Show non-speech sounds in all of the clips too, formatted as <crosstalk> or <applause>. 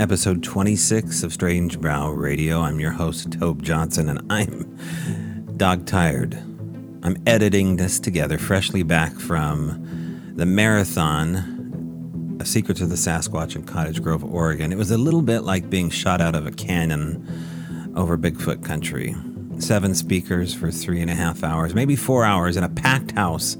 episode 26 of Strange Brow Radio. I'm your host, Tobe Johnson, and I'm dog tired. I'm editing this together, freshly back from the marathon of Secrets of the Sasquatch in Cottage Grove, Oregon. It was a little bit like being shot out of a cannon over Bigfoot country. Seven speakers for three and a half hours, maybe four hours in a packed house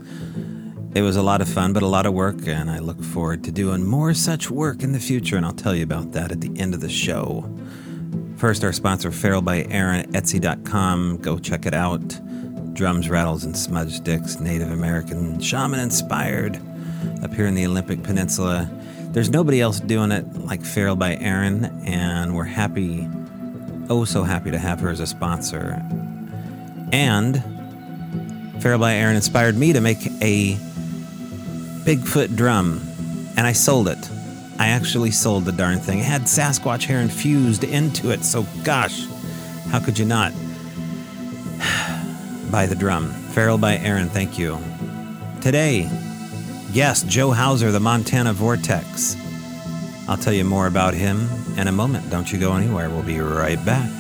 it was a lot of fun, but a lot of work, and I look forward to doing more such work in the future, and I'll tell you about that at the end of the show. First, our sponsor, Feral by Eryn, Etsy.com. Go check it out. Drums, rattles, and smudge sticks, Native American, shaman inspired, up here in the Olympic Peninsula. There's nobody else doing it like Feral by Eryn, and we're happy, oh so happy to have her as a sponsor. And Feral by Eryn inspired me to make a Bigfoot drum, and I sold it. I actually sold the darn thing. It had Sasquatch hair infused into it, so gosh, how could you not <sighs> buy the drum? Feral by Eryn, thank you. Today, guest Joe Hauser, the Montana Vortex. I'll tell you more about him in a moment. Don't you go anywhere. We'll be right back.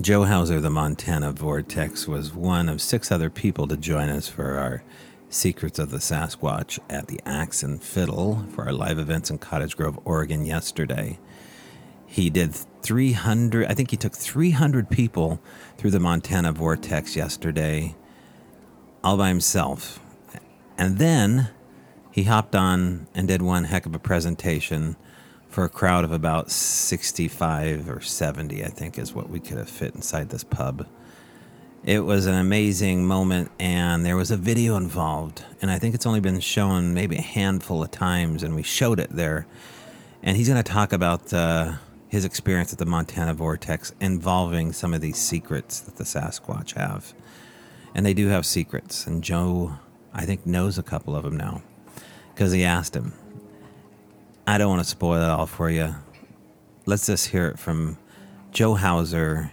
Joe Hauser, the Montana Vortex, was one of six other people to join us for our Secrets of the Sasquatch at the Axe and Fiddle for our live events in Cottage Grove, Oregon yesterday. He did 300, I think he took 300 people through the Montana Vortex yesterday, all by himself. And then he hopped on and did one heck of a presentation for a crowd of about 65 or 70, I think is what we could have fit inside this pub. It was an amazing moment, and there was a video involved. And I think it's only been shown maybe a handful of times, and we showed it there. And he's going to talk about uh, his experience at the Montana Vortex involving some of these secrets that the Sasquatch have. And they do have secrets, and Joe, I think, knows a couple of them now because he asked him. I don't want to spoil it all for you. Let's just hear it from Joe Hauser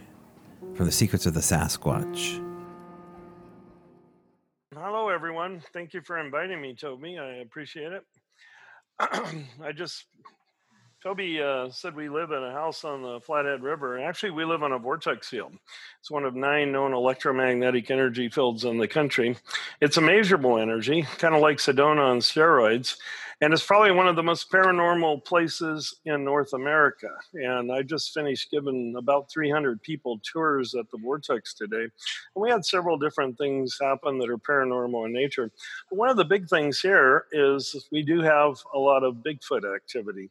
from The Secrets of the Sasquatch. Hello, everyone. Thank you for inviting me, Toby. I appreciate it. <clears throat> I just, Toby uh, said we live in a house on the Flathead River. Actually, we live on a vortex field. It's one of nine known electromagnetic energy fields in the country. It's a measurable energy, kind of like Sedona on steroids and it's probably one of the most paranormal places in North America. And I just finished giving about 300 people tours at the Vortex today, and we had several different things happen that are paranormal in nature. But one of the big things here is we do have a lot of Bigfoot activity.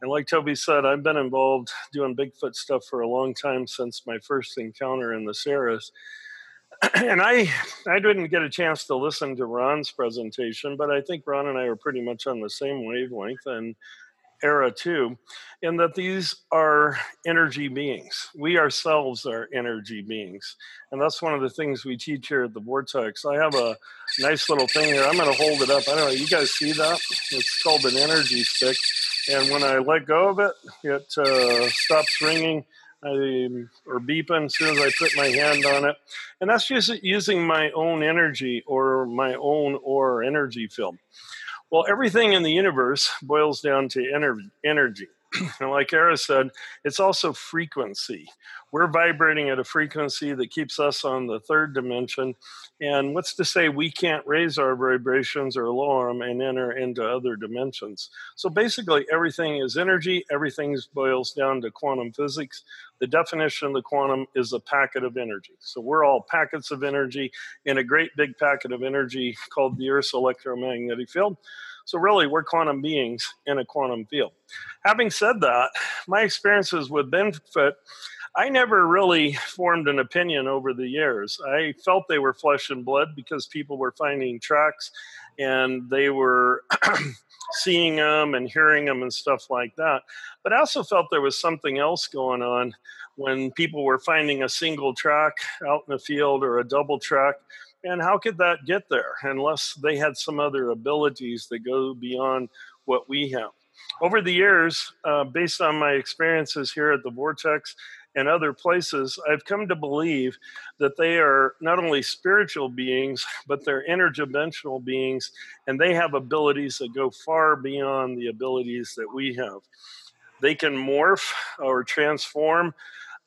And like Toby said, I've been involved doing Bigfoot stuff for a long time since my first encounter in the Sierras. <clears throat> and I I didn't get a chance to listen to Ron's presentation, but I think Ron and I are pretty much on the same wavelength and era too, in that these are energy beings. We ourselves are energy beings, and that's one of the things we teach here at the Vortex. I have a nice little thing here. I'm going to hold it up. I don't know. You guys see that? It's called an energy stick, and when I let go of it, it uh, stops ringing I, or beeping as soon as I put my hand on it. And that's just using my own energy or my own or energy field. Well, everything in the universe boils down to ener- energy. <clears throat> and like Era said, it's also frequency. We're vibrating at a frequency that keeps us on the third dimension. And what's to say we can't raise our vibrations or lower them and enter into other dimensions? So basically, everything is energy, everything boils down to quantum physics. The definition of the quantum is a packet of energy. So we're all packets of energy in a great big packet of energy called the Earth's electromagnetic field. So, really, we're quantum beings in a quantum field. Having said that, my experiences with Bigfoot, I never really formed an opinion over the years. I felt they were flesh and blood because people were finding tracks and they were <clears throat> seeing them and hearing them and stuff like that. But I also felt there was something else going on when people were finding a single track out in the field or a double track and how could that get there unless they had some other abilities that go beyond what we have? Over the years, uh, based on my experiences here at the Vortex and other places, I've come to believe that they are not only spiritual beings, <laughs> but they're interdimensional beings, and they have abilities that go far beyond the abilities that we have. They can morph or transform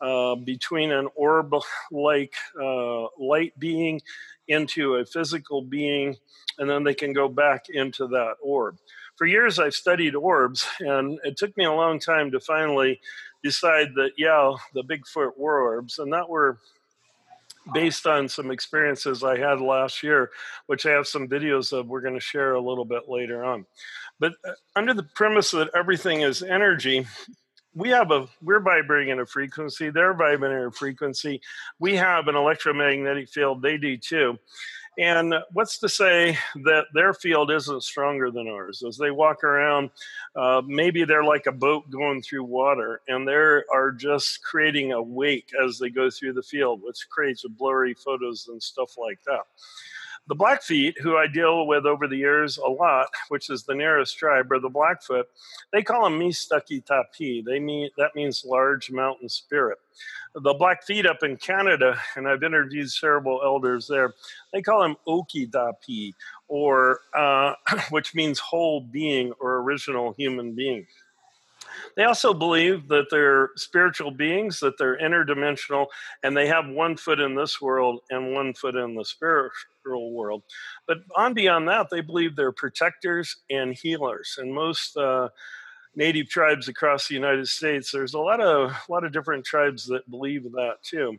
uh, between an orb like uh, light being into a physical being, and then they can go back into that orb. For years, I've studied orbs, and it took me a long time to finally decide that, yeah, the Bigfoot were orbs, and that were based on some experiences I had last year, which I have some videos of we're going to share a little bit later on. But uh, under the premise that everything is energy, we have a we're vibrating a frequency they're vibrating a frequency we have an electromagnetic field they do too and what's to say that their field isn't stronger than ours? As they walk around uh, maybe they're like a boat going through water and they are just creating a wake as they go through the field which creates blurry photos and stuff like that the Blackfeet, who I deal with over the years a lot, which is the nearest tribe, or the Blackfoot, they call them Mistaki Tapi. They mean that means large mountain spirit. The Blackfeet up in Canada, and I've interviewed several elders there, they call them Oki Tapi, or uh, <coughs> which means whole being or original human being. They also believe that they're spiritual beings, that they're interdimensional, and they have one foot in this world and one foot in the spiritual world. But on beyond that, they believe they're protectors and healers. And most uh, native tribes across the United States, there's a lot of a lot of different tribes that believe that too,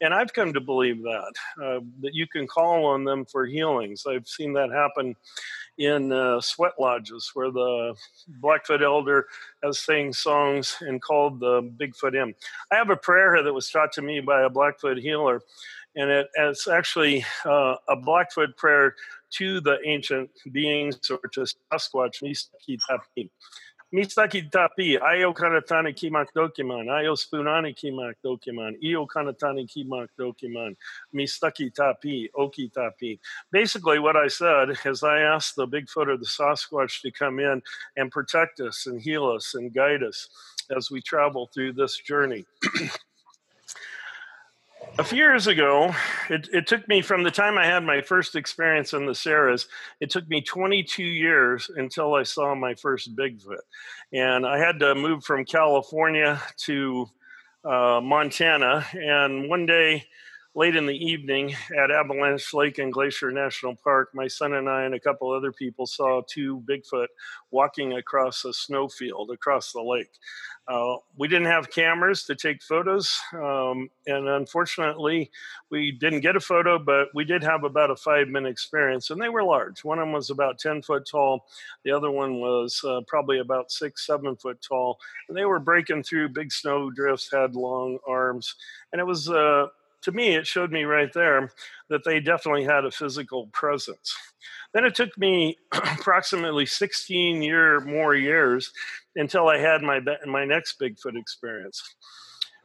and I've come to believe that uh, that you can call on them for healings. I've seen that happen in uh, sweat lodges where the Blackfoot elder has sang songs and called the Bigfoot in. I have a prayer that was taught to me by a Blackfoot healer, and it, it's actually uh, a Blackfoot prayer to the ancient beings or to Sasquatch, Mistaki tapi, ayo kanatani kimak dokiman, ayo spunani kimak dokiman, io kanatani kimak dokiman, mistaki tapi, oki tapi. Basically, what I said is I asked the Bigfoot or the Sasquatch to come in and protect us and heal us and guide us as we travel through this journey. <clears throat> a few years ago, it, it, took me from the time I had my first experience in the Sierras, it took me 22 years until I saw my first Bigfoot. And I had to move from California to uh, Montana. And one day, late in the evening at Avalanche Lake and Glacier National Park, my son and I and a couple other people saw two Bigfoot walking across a snowfield across the lake. Uh, we didn't have cameras to take photos, um, and unfortunately, we didn't get a photo, but we did have about a five minute experience, and they were large. One of them was about 10 foot tall, the other one was uh, probably about six, seven foot tall, and they were breaking through big snow drifts, had long arms, and it was. Uh, to me, it showed me right there that they definitely had a physical presence. Then it took me <clears throat> approximately 16 year more years until I had my my next Bigfoot experience.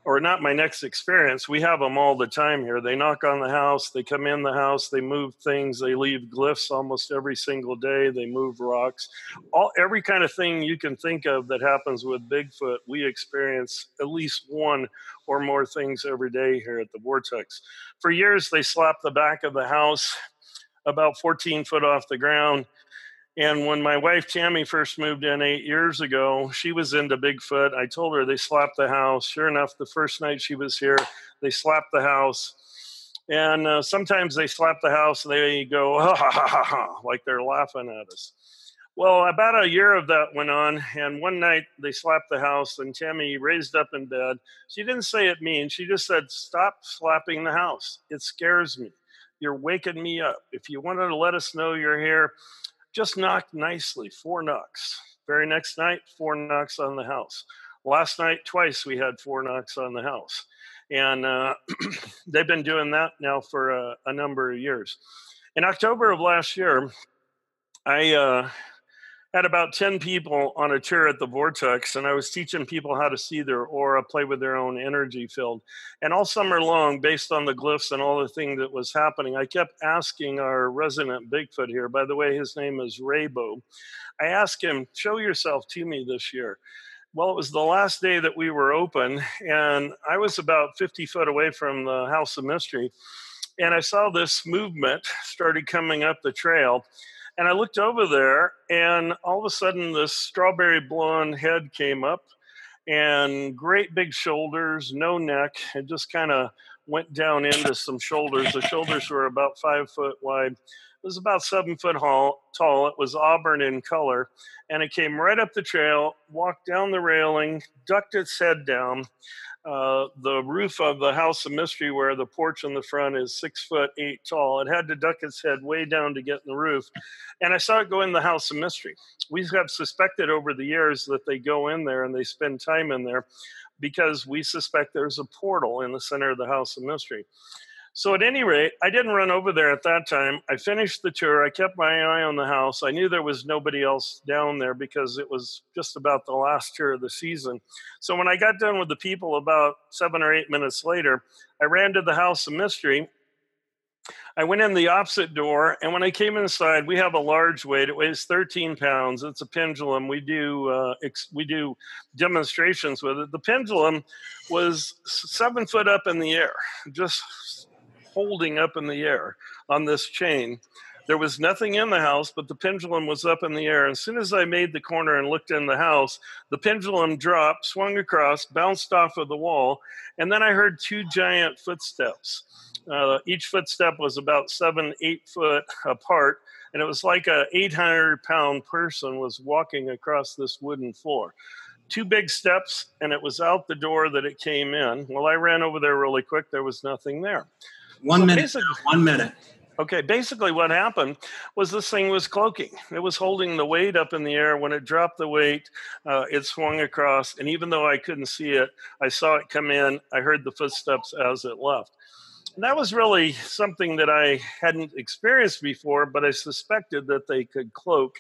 Or not my next experience. We have them all the time here. They knock on the house, they come in the house, they move things, they leave glyphs almost every single day, they move rocks. All every kind of thing you can think of that happens with Bigfoot, we experience at least one or more things every day here at the Vortex. For years they slapped the back of the house about 14 foot off the ground. And when my wife Tammy first moved in eight years ago, she was into Bigfoot. I told her they slapped the house. Sure enough, the first night she was here, they slapped the house. And uh, sometimes they slap the house and they go, <laughs> ha, ha, ha, ha, like they're laughing at us. Well, about a year of that went on, and one night they slapped the house, and Tammy raised up in bed. She didn't say it mean, she just said, Stop slapping the house. It scares me. You're waking me up. If you wanted to let us know you're here, just knocked nicely, four knocks. Very next night, four knocks on the house. Last night, twice we had four knocks on the house. And uh, <clears throat> they've been doing that now for a, a, number of years. In October of last year, I uh, had about 10 people on a tour at the Vortex, and I was teaching people how to see their aura, play with their own energy field. And all summer long, based on the glyphs and all the things that was happening, I kept asking our resident Bigfoot here, by the way, his name is Raybo. I asked him, Show yourself to me this year. Well, it was the last day that we were open, and I was about 50 foot away from the House of Mystery, and I saw this movement started coming up the trail. And I looked over there, and all of a sudden, this strawberry blonde head came up, and great big shoulders, no neck. It just kind of went down into some shoulders. The shoulders were about five foot wide was about seven foot tall. It was auburn in color, and it came right up the trail, walked down the railing, ducked its head down. Uh, the roof of the house of mystery, where the porch in the front is six foot eight tall, it had to duck its head way down to get in the roof. And I saw it go in the house of mystery. We have suspected over the years that they go in there and they spend time in there because we suspect there's a portal in the center of the house of mystery. So at any rate, I didn't run over there at that time. I finished the tour. I kept my eye on the house. I knew there was nobody else down there because it was just about the last tour of the season. So when I got done with the people about seven or eight minutes later, I ran to the house of mystery. I went in the opposite door, and when I came inside, we have a large weight. It weighs 13 pounds. It's a pendulum. We do uh, ex- we do demonstrations with it. The pendulum was seven foot up in the air, just holding up in the air on this chain. There was nothing in the house, but the pendulum was up in the air. As soon as I made the corner and looked in the house, the pendulum dropped, swung across, bounced off of the wall, and then I heard two giant footsteps. Uh, each footstep was about seven, eight foot apart, and it was like a 800 pound person was walking across this wooden floor two big steps and it was out the door that it came in. Well, I ran over there really quick. There was nothing there. One so minute. One minute. Okay, basically what happened was this thing was cloaking. It was holding the weight up in the air. When it dropped the weight, uh, it swung across. And even though I couldn't see it, I saw it come in. I heard the footsteps as it left. And that was really something that I hadn't experienced before, but I suspected that they could cloak.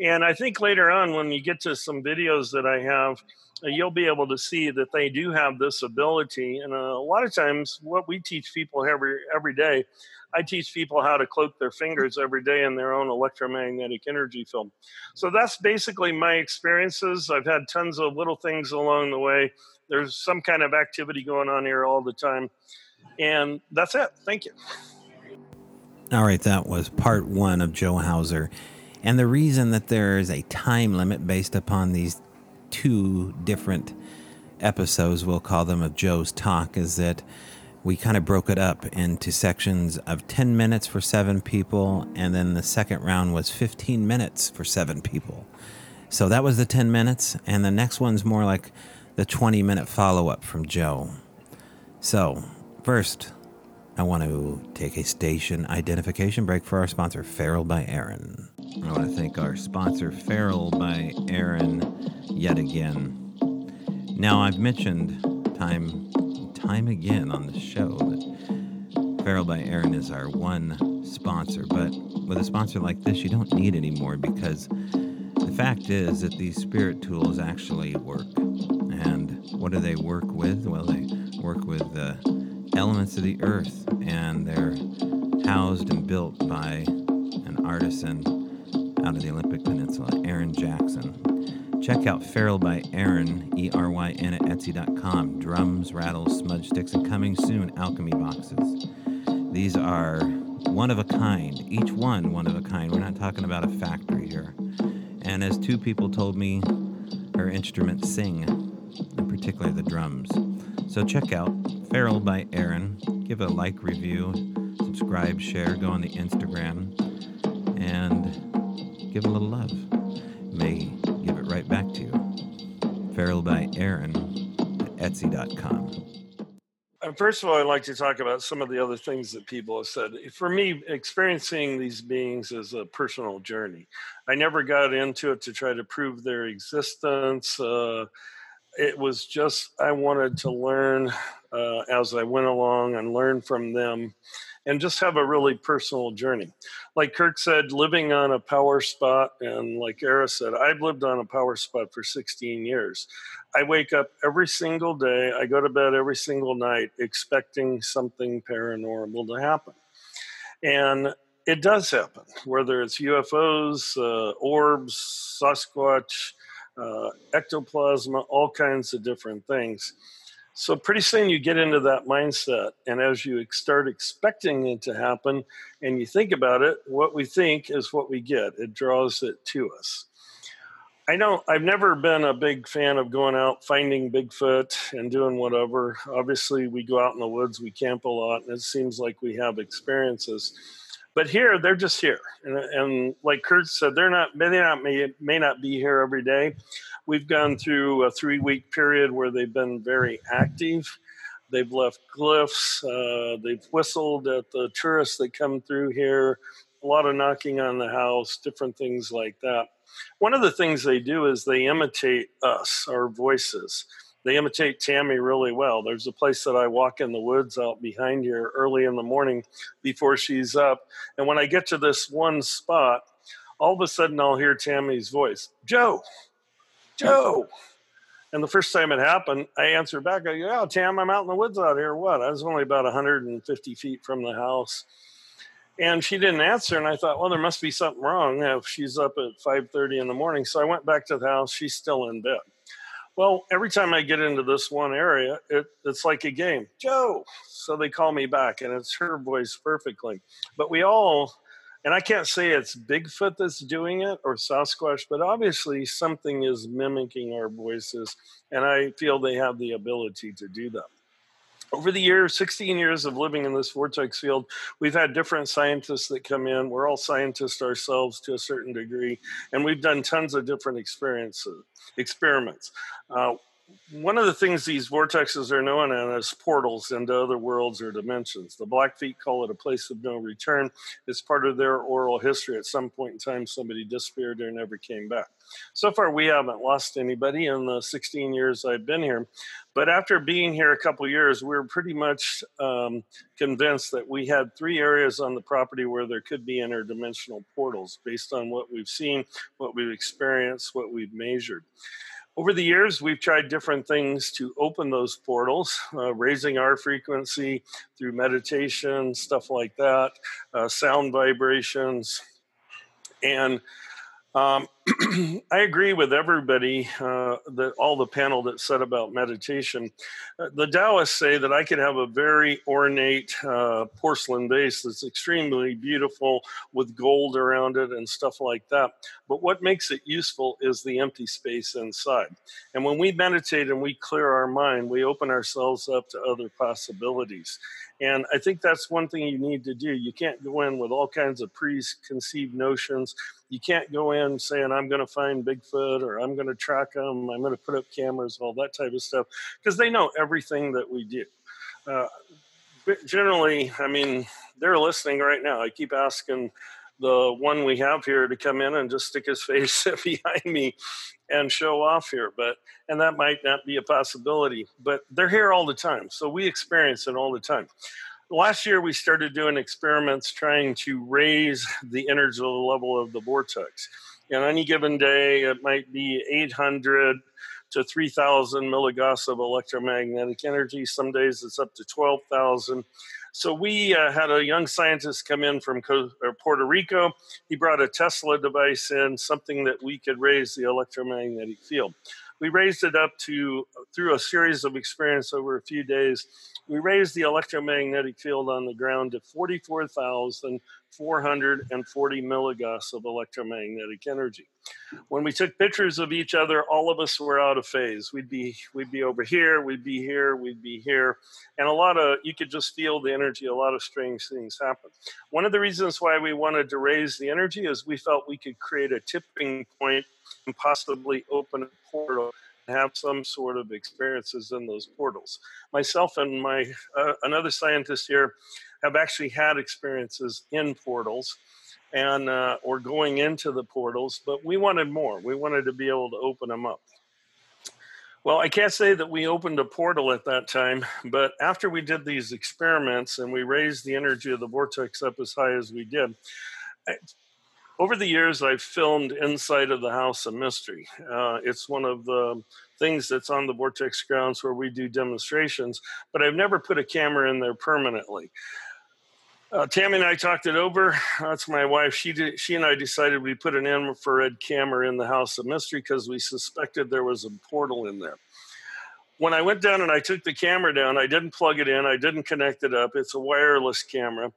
And I think later on, when you get to some videos that I have, uh, you'll be able to see that they do have this ability. And uh, a lot of times, what we teach people every every day, I teach people how to cloak their fingers every day in their own electromagnetic energy field. So that's basically my experiences. I've had tons of little things along the way. There's some kind of activity going on here all the time. And that's it. Thank you. All right, that was part one of Joe Hauser. And the reason that there is a time limit based upon these two different episodes, we'll call them, of Joe's talk is that we kind of broke it up into sections of 10 minutes for seven people, and then the second round was 15 minutes for seven people. So that was the 10 minutes, and the next one's more like the 20 minute follow up from Joe. So, first, I want to take a station identification break for our sponsor, Feral by Eryn. I want to thank our sponsor, Feral by Eryn, yet again. Now, I've mentioned time time again on the show that Feral by Eryn is our one sponsor, but with a sponsor like this, you don't need any more because the fact is that these spirit tools actually work. And what do they work with? Well, they work with the elements of the earth, and they're housed and built by an artisan out of the Olympic Peninsula, Eryn Jackson. Check out Feral by Eryn, E R Y N, at Etsy.com. Drums, rattles, smudge sticks, and coming soon, alchemy boxes. These are one of a kind, each one one of a kind. We're not talking about a factory here. And as two people told me, her instruments sing, and particularly the drums. So check out Feral by Eryn. Give a like, review, subscribe, share, go on the Instagram, and give a little love. May give it right back to you. Feral by Eryn at Etsy.com. Uh, first of all, I'd like to talk about some of the other things that people have said. For me, experiencing these beings is a personal journey. I never got into it to try to prove their existence. Uh, it was just I wanted to learn uh, as I went along and learned from them and just have a really personal journey. Like Kirk said, living on a power spot, and like Era said, I've lived on a power spot for 16 years. I wake up every single day, I go to bed every single night expecting something paranormal to happen. And it does happen, whether it's UFOs, uh, orbs, Sasquatch, uh, ectoplasma, all kinds of different things. So pretty soon you get into that mindset, and as you start expecting it to happen, and you think about it, what we think is what we get. It draws it to us. I know I've never been a big fan of going out finding Bigfoot and doing whatever. Obviously, we go out in the woods, we camp a lot, and it seems like we have experiences. But here, they're just here, and, and like Kurt said, they're not. They not may may not be here every day. We've gone through a three week period where they've been very active. They've left glyphs. Uh, they've whistled at the tourists that come through here. A lot of knocking on the house, different things like that. One of the things they do is they imitate us, our voices. They imitate Tammy really well. There's a place that I walk in the woods out behind here early in the morning before she's up. And when I get to this one spot, all of a sudden I'll hear Tammy's voice Joe, Joe. And the first time it happened, I answered back, I go, Oh, Tam, I'm out in the woods out here. What? I was only about 150 feet from the house and she didn't answer and i thought well there must be something wrong if she's up at 5.30 in the morning so i went back to the house she's still in bed well every time i get into this one area it, it's like a game. Joe! So they call me back and it's her voice perfectly. But we all and i can't say it's bigfoot that's doing it or sasquatch but obviously something is mimicking our voices and i feel they have the ability to do that over the years 16 years of living in this vortex field we've had different scientists that come in. We're all scientists ourselves to a certain degree and we've done tons of different experiences experiments. Uh, one of the things these vortexes are known as portals into other worlds or dimensions. The Blackfeet call it a place of no return. It's part of their oral history. At some point in time, somebody disappeared or never came back. So far, we haven't lost anybody in the 16 years I've been here. But after being here a couple years, we are pretty much um, convinced that we had three areas on the property where there could be interdimensional portals based on what we've seen, what we've experienced, what we've measured over the years, we've tried different things to open those portals, uh, raising our frequency through meditation, stuff like that, uh, sound vibrations. And um, <clears throat> I agree with everybody uh, that all the panel that said about meditation. Uh, the Taoists say that I could have a very ornate uh, porcelain vase that's extremely beautiful with gold around it and stuff like that. But what makes it useful is the empty space inside. And when we meditate and we clear our mind, we open ourselves up to other possibilities. And I think that's one thing you need to do. You can't go in with all kinds of preconceived notions. You can't go in saying, I'm going to find Bigfoot or I'm going to track them, I'm going to put up cameras, all that type of stuff, because they know everything that we do. Uh, generally, I mean, they're listening right now. I keep asking the one we have here to come in and just stick his <laughs> face behind me and show off here but and that might not be a possibility but they're here all the time so we experience it all the time last year we started doing experiments trying to raise the energy level of the vortex on any given day it might be 800 to 3000 milligauss of electromagnetic energy some days it's up to 12000 so we uh, had a young scientist come in from Co- Puerto Rico. He brought a Tesla device in, something that we could raise the electromagnetic field. We raised it up to through a series of experiments over a few days. We raised the electromagnetic field on the ground to 44,000 440 milligauss of electromagnetic energy. When we took pictures of each other, all of us were out of phase. We'd be we'd be over here, we'd be here, we'd be here, and a lot of you could just feel the energy. A lot of strange things happen. One of the reasons why we wanted to raise the energy is we felt we could create a tipping point and possibly open a portal have some sort of experiences in those portals. Myself and my uh, another scientist here have actually had experiences in portals and uh, or going into the portals, but we wanted more. We wanted to be able to open them up. Well, I can't say that we opened a portal at that time, but after we did these experiments and we raised the energy of the vortex up as high as we did, over the years, I've filmed inside of the House of Mystery. Uh, it's one of the things that's on the Vortex grounds where we do demonstrations, but I've never put a camera in there permanently Uh, Tammy and I talked it over. That's my wife. She did, she and I decided we put an infrared camera in the house of mystery because we suspected there was a portal in there when I went down and I took the camera down, I didn't plug it in, I didn't connect it up. It's a wireless camera.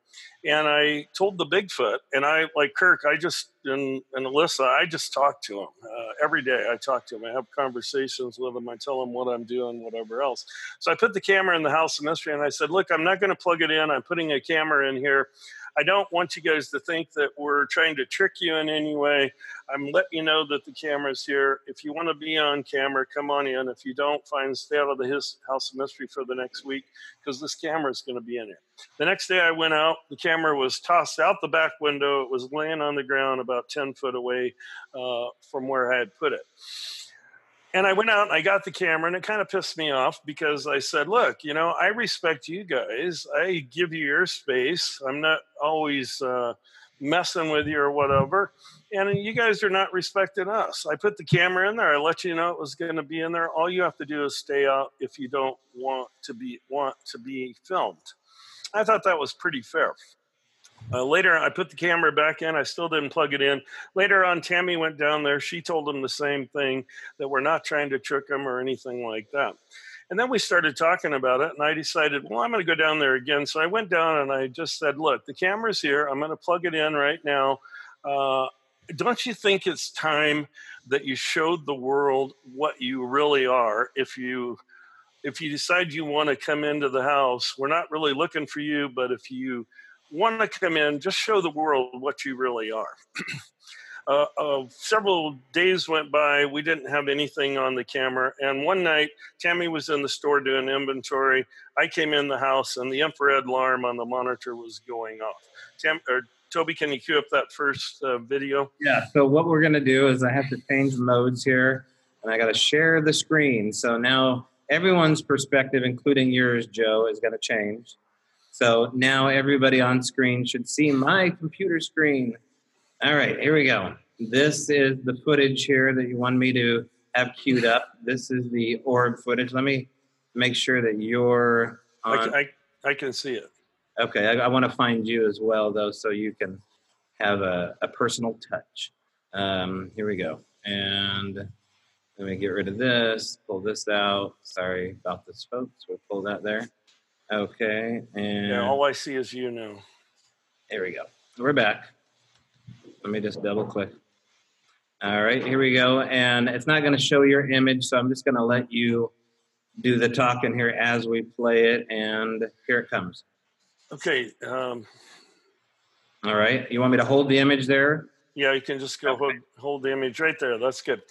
And I told the Bigfoot, and I, like Kirk, I just, and, and Alyssa, I just talk to him uh, every day. I talk to him, I have conversations with him, I tell him what I'm doing, whatever else. So I put the camera in the house of mystery and I said, Look, I'm not going to plug it in, I'm putting a camera in here. I don't want you guys to think that we're trying to trick you in any way. I'm letting you know that the camera's here. If you want to be on camera, come on in. If you don't, find stay out of the his house of mystery for the next week because this camera is going to be in here. The next day I went out. The camera was tossed out the back window. It was laying on the ground about 10 foot away uh, from where I had put it and I went out and I got the camera, and it kind of pissed me off because I said, "Look, you know, I respect you guys. I give you your space. I'm not always uh, messing with you or whatever, and you guys are not respecting us. I put the camera in there. I let you know it was going to be in there. All you have to do is stay out if you don't want to be want to be filmed." I thought that was pretty fair. Uh, later, I put the camera back in. I still didn't plug it in. Later on, Tammy went down there. She told him the same thing that we're not trying to trick him or anything like that. And then we started talking about it, and I decided, well, I'm going to go down there again. So I went down and I just said, look, the camera's here. I'm going to plug it in right now. Uh, don't you think it's time that you showed the world what you really are if you if you decide you want to come into the house we're not really looking for you but if you want to come in, just show the world what you really are. <clears throat> uh, uh, several days went by. We didn't have anything on the camera. And one night, Tammy was in the store doing inventory. I came in the house, and the infrared alarm on the monitor was going off. Tam, or Toby, can you cue up that first uh, video? Yeah. So what we're going to do is I have to change modes here, and I got to share the screen. So now everyone's perspective, including yours, Joe, is going to change. So now everybody on screen should see my computer screen. All right, here we go. This is the footage here that you want me to have queued up. This is the orb footage. Let me make sure that you're on. I, I, I can see it. Okay, I, I want to find you as well, though, so you can have a, a personal touch. Um, here we go. And let me get rid of this, pull this out. Sorry about this, folks. We'll pull that there. Okay, and yeah, all I see is you now. There we go. We're back. Let me just double click. All right, here we go. And it's not going to show your image, so I'm just going to let you do the talking here as we play it. And here it comes. Okay. Um, All right. You want me to hold the image there? Yeah, you can just go okay. hold, hold the image right there. That's good.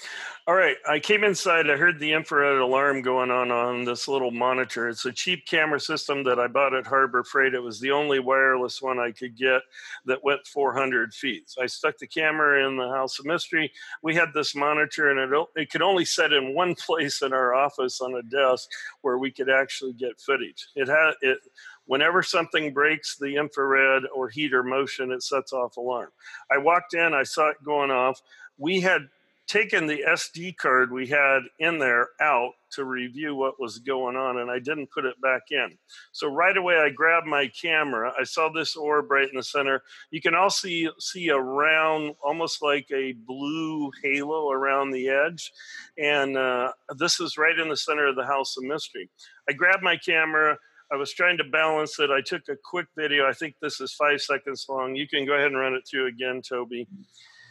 All right, I came inside. I heard the infrared alarm going on on this little monitor. It's a cheap camera system that I bought at Harbor Freight. It was the only wireless one I could get that went 400 feet. So I stuck the camera in the House of Mystery. We had this monitor, and it, it could only set in one <laughs> place in our office on a desk where we could actually get footage. It had it Whenever something breaks the infrared or heat or motion, it sets off alarm. I walked in, I saw it going off. We had taken the SD card we had in there out to review what was going on, and I didn't put it back in. So right away, I grabbed my camera. I saw this orb right in the center. You can also see, see a round, almost like a blue halo around the edge, and uh, this is right in the center of the House of Mystery. I grabbed my camera. I was trying to balance it. I took a quick video. I think this is five seconds long. You can go ahead and run it through again, Toby.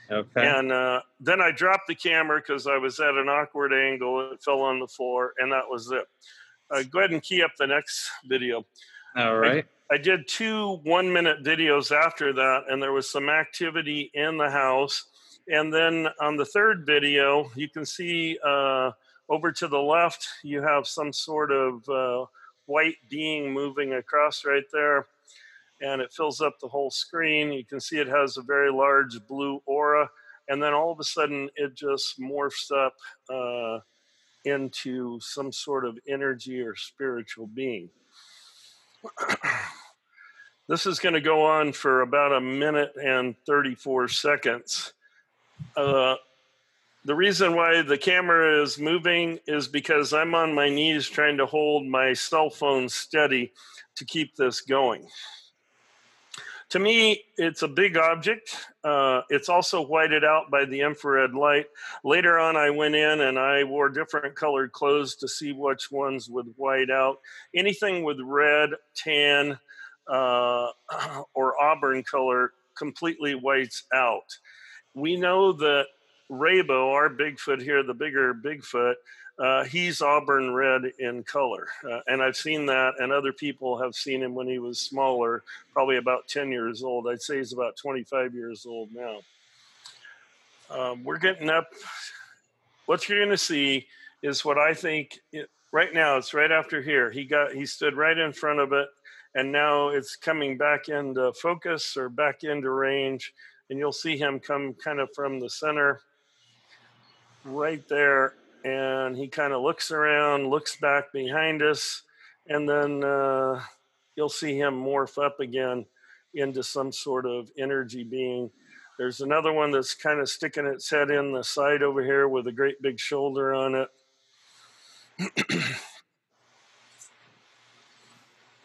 Okay. And uh, then I dropped the camera because I was at an awkward angle. It fell on the floor, and that was it. Uh, go ahead and key up the next video. All right. I, I, did two one minute videos after that, and there was some activity in the house. And then on the third video, you can see uh, over to the left, you have some sort of uh, white being moving across right there and it fills up the whole screen. You can see it has a very large blue aura, and then all of a sudden it just morphs up uh, into some sort of energy or spiritual being. <clears throat> this is going to go on for about a minute and 34 seconds. Uh, the reason why the camera is moving is because I'm on my knees trying to hold my cell phone steady to keep this going. To me, it's a big object. Uh, it's also whited out by the infrared light. Later on, I went in and I wore different colored clothes to see which ones would white out. Anything with red, tan, uh, <clears throat> or auburn color completely whites out. We know that Raybo, our Bigfoot here, the bigger Bigfoot, uh, he's auburn red in color. Uh, and I've seen that, and other people have seen him when he was smaller, probably about 10 years old. I'd say he's about 25 years old now. Um, we're getting up. What you're going to see is what I think it, right now. It's right after here. He got he stood right in front of it, and now it's coming back into focus or back into range, and you'll see him come kind of from the center, right there, and he kind of looks around, looks back behind us, and then uh, you'll see him morph up again into some sort of energy being. There's another one that's kind of sticking its head in the side over here with a great big shoulder on it. you <clears throat>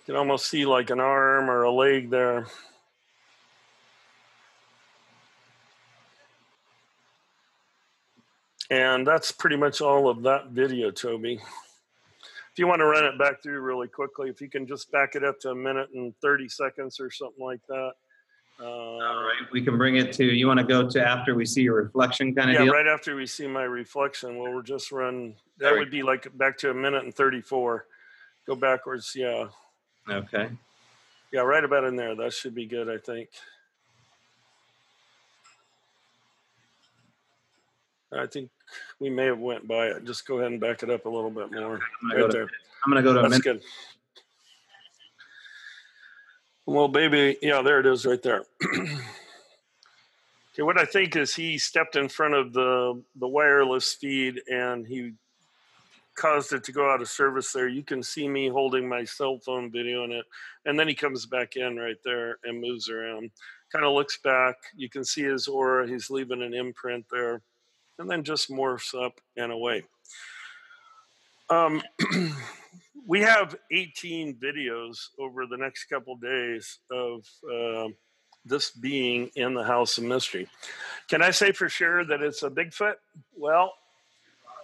can almost see like an arm or a leg there. And that's pretty much all of that video, Toby. If you want to run it back through really quickly, if you can just back it up to a minute and 30 seconds or something like that. Uh, all right, we can bring it to. You want to go to after we see your reflection, kind of yeah, deal? right after we see my reflection. Well, we'll just run. That would be like back to a minute and thirty-four. Go backwards, yeah. Okay. Yeah, right about in there. That should be good, I think. I think we may have went by it. Just go ahead and back it up a little bit more. Right to, there. I'm going to go to That's good. Well, baby, yeah, there it is right there. <clears throat> okay, what I think is he stepped in front of the the wireless feed and he caused it to go out of service there. You can see me holding my cell phone video in it, and then he comes back in right there and moves around. Kind of looks back. You can see his aura. He's leaving an imprint there and then just morphs up and away. Um, <clears throat> we have 18 videos over the next couple days of uh, this being in the House of Mystery. Can I say for sure that it's a Bigfoot? Well,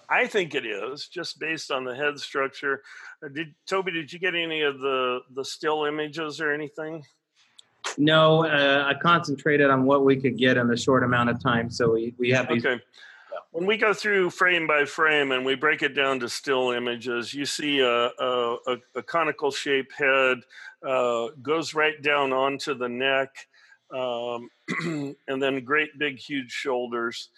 I think it is, just based on the head structure. Uh, did Toby? Did you get any of the the still images or anything? No, uh, I concentrated on what we could get in the short amount of time. So we, we have these okay when we go through frame by frame and we break it down to still images, you see a, a, a conical shaped head uh, goes right down onto the neck, um, <clears throat> and then great big huge shoulders,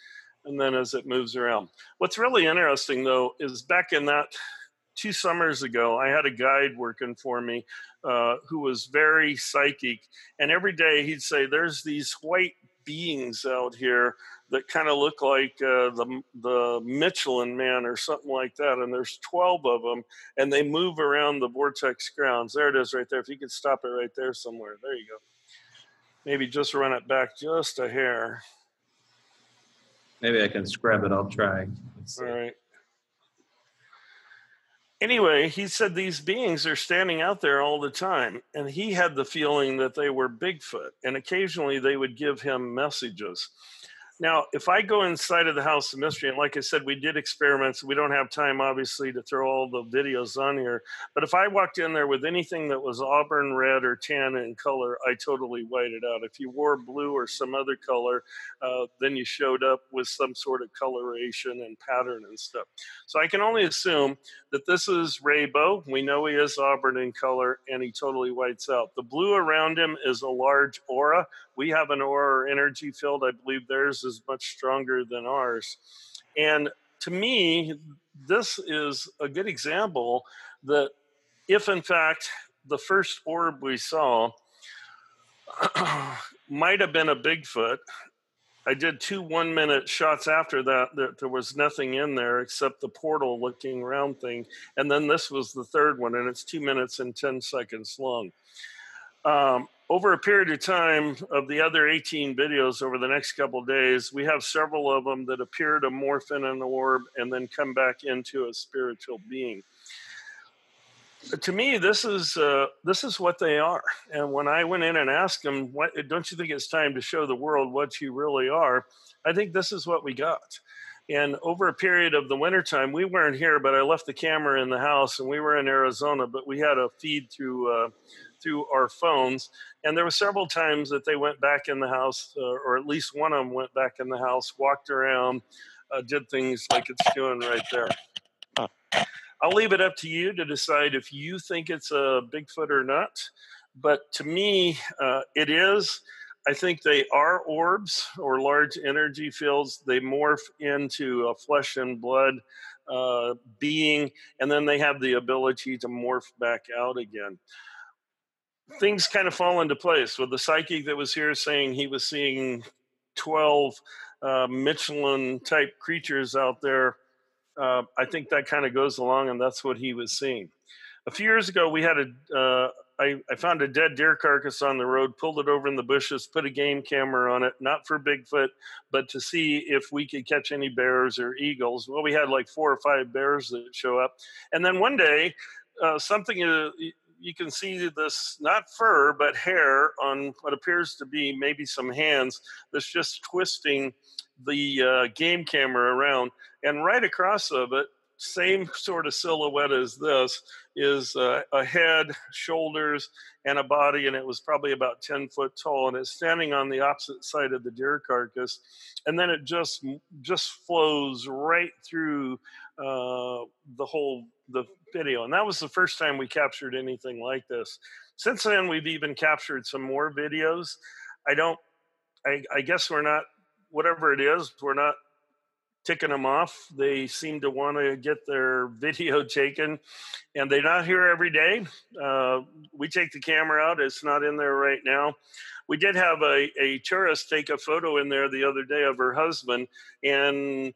and then as it moves around. What's really interesting though is back in that two summers ago, I had a guide working for me uh, who was very psychic, and every day he'd say, "There's these white beings out here." That kind of look like uh, the the Michelin Man or something like that. And there's 12 of them, and they move around the vortex grounds. There it is, right there. If you could stop it right there somewhere, there you go. Maybe just run it back just a hair. Maybe I can scrub it. I'll try. All right. Anyway, he said these beings are standing out there all the time, and he had the feeling that they were Bigfoot, and occasionally they would give him messages. Now, if I go inside of the House of Mystery, and like I said, we did experiments. We don't have time, obviously, to throw all the videos on here. But if I walked in there with anything that was auburn red or tan in color, I totally whited out. If you wore blue or some other color, uh, then you showed up with some sort of coloration and pattern and stuff. So I can only assume that this is Raybo. We know he is auburn in color, and he totally whites out. The blue around him is a large aura. We have an aura energy field. I believe theirs is much stronger than ours. And to me, this is a good example that if in fact the first orb we saw <clears throat> might have been a Bigfoot, I did two one minute shots after that, that there was nothing in there except the portal looking round thing. And then this was the third one, and it's two minutes and 10 seconds long. Um, over a period of time of the other 18 videos over the next couple days, we have several of them that appear to morph in an orb and then come back into a spiritual being. to me, this is uh, this is what they are. And when I went in and asked them, "What don't you think it's time to show the world what you really are?" I think this is what we got. And over a period of the wintertime, we weren't here, but I left the camera in the house, and we were in Arizona. But we had a feed through uh, through our phones, and there were several times that they went back in the house, uh, or at least one of them went back in the house, walked around, uh, did things like it's doing right there. I'll leave it up to you to decide if you think it's a Bigfoot or not. But to me, uh, it is. I think they are orbs or large energy fields. They morph into a flesh and blood uh, being, and then they have the ability to morph back out again. Things kind of fall into place with the psychic that was here saying he was seeing 12 uh, Michelin type creatures out there uh, I think that kind of goes along, and that's what he was seeing. A few years ago, we had a. Uh, I, I found a dead deer carcass on the road, pulled it over in the bushes, put a game camera on it, not for Bigfoot, but to see if we could catch any bears or eagles. Well, we had like four or five bears that show up. And then one day, uh, something uh, you can see this not fur, but hair on what appears to be maybe some hands that's just twisting the uh, game camera around, and right across of it, same sort of silhouette as this, is uh, a head, shoulders, and a body, and it was probably about 10 foot tall, and it's standing on the opposite side of the deer carcass, and then it just just flows right through uh, the whole the video, and that was the first time we captured anything like this. Since then, we've even captured some more videos. I don't. I, I guess we're not whatever it is, we're not ticking them off. They seem to want to get their <laughs> video taken, and they're not here every day. Uh, we take the camera out; it's not in there right now. We did have a, a tourist take a photo in there the other day of her husband, and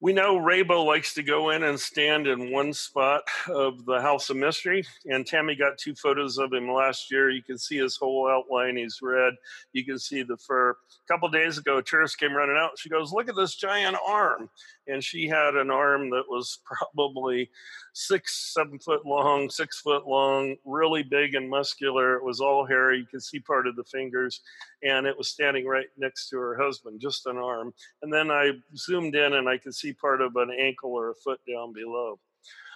we know Raybo likes to go in and stand in one spot of the House of Mystery. And Tammy got two photos of him last year. You can see his whole outline. He's red. You can see the fur. A couple days ago, a tourist came running out. She goes, Look at this giant arm. And she had an arm that was <laughs> probably six, seven foot long, six foot long, really big and muscular. It was all hairy. You could see part of the fingers. And it was standing right next to her husband, just an arm. And then I zoomed in and I could see part of an ankle or a foot down below.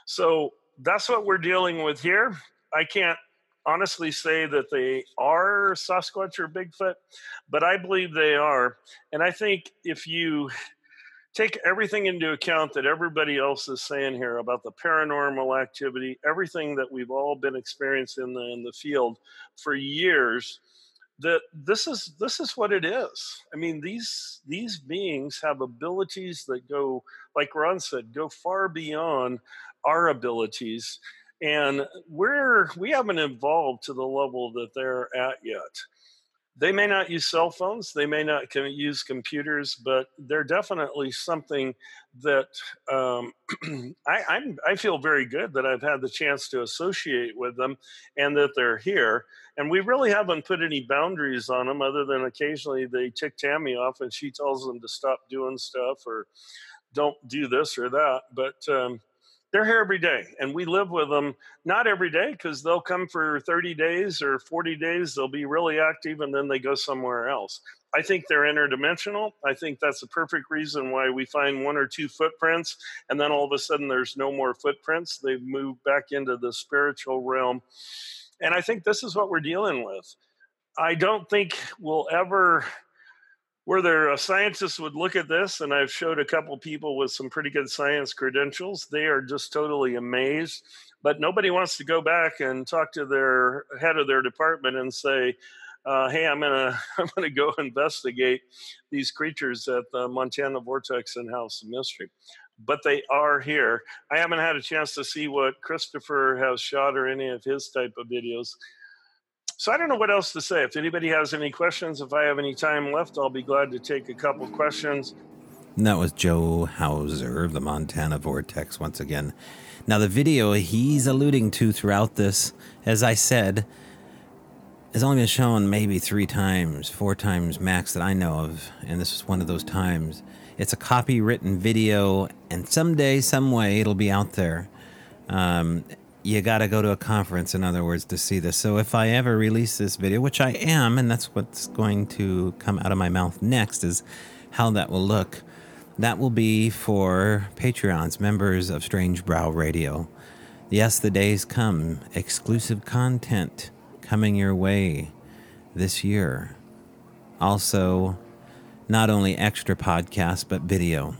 So that's what we're dealing with here. I can't honestly say that they are Sasquatch or Bigfoot, but I believe they are. And I think if you take everything into account that everybody else is saying here about the paranormal activity, everything that we've all been experiencing in the, in the field for years, that this is this is what it is. I mean, these these beings have abilities that go, like Ron said, go far beyond our abilities, and we're we haven't evolved to the level that they're at yet they may not use cell phones, they may not use computers, but they're definitely something that um, <clears throat> I, I'm, I feel very good that I've had the chance to associate with them and that they're here. And we really haven't put any boundaries on them other than occasionally they tick Tammy off and she tells them to stop doing stuff or don't do this or that. But um, they're here every day and we live with them not every day because they'll come for 30 days or 40 days they'll be really active and then they go somewhere else. I think they're interdimensional. I think that's the perfect reason why we find one or two footprints and then all of a sudden there's no more footprints. They've moved back into the spiritual realm. And i think this is what we're dealing with. I don't think we'll ever where there a scientist would look at this and i've showed a couple people with some pretty good science credentials they are just totally amazed but nobody wants to go back and talk to their head of their department and say uh, hey i'm gonna <laughs> i'm gonna go investigate these creatures at the montana vortex and house of mystery. But they are here. I haven't had a chance to see what christopher has shot or any of his type of videos so I don't know what else to say. If anybody has any questions, if I have any time left, I'll be glad to take a couple questions. And that was Joe Hauser of the Montana Vortex once again. Now, the video he's alluding to throughout this, as I said, has only been shown maybe three times, four times max that I know of, and this is one of those times. It's a copywritten video, and someday, some way, it'll be out there. Um, you got to go to a conference, in other words, to see this. So if I ever release this video, which I am, and that's what's going to come out of my mouth next, is how that will look. That will be for Patreons, members of Strange Brow Radio. Yes, the days come. Exclusive content coming your way this year. Also, not only extra podcasts, but video.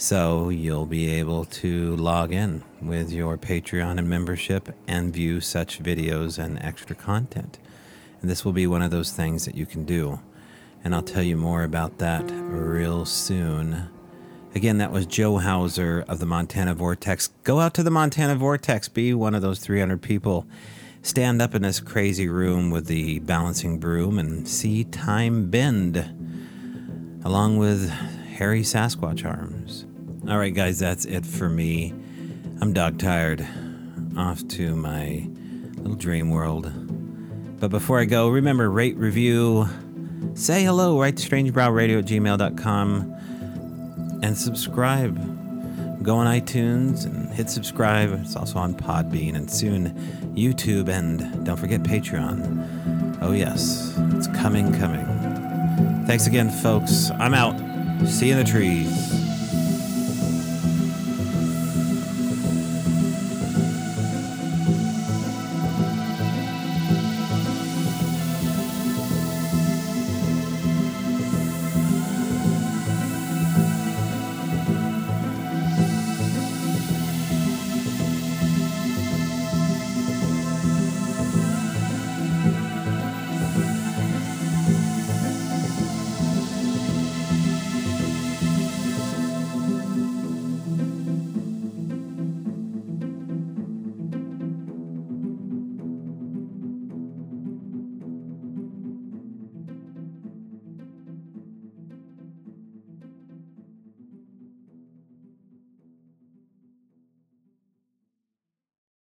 So you'll be able to log in with your Patreon and membership and view such videos and extra content. And this will be one of those things that you can do. And I'll tell you more about that real soon. Again, that was Joe Hauser of the Montana Vortex. Go out to the Montana Vortex, be one of those 300 people. Stand up in this crazy room with the balancing broom and see time bend, along with hairy Sasquatch arms. All right, guys, that's it for me. I'm dog tired. Off to my little dream world. But before I go, remember rate, review, say hello, write to strangebrowradio at gmail.com, and subscribe. Go on iTunes and hit subscribe. It's also on Podbean and soon YouTube and don't forget Patreon. Oh, yes, it's coming, coming. Thanks again, folks. I'm out. See you in the trees.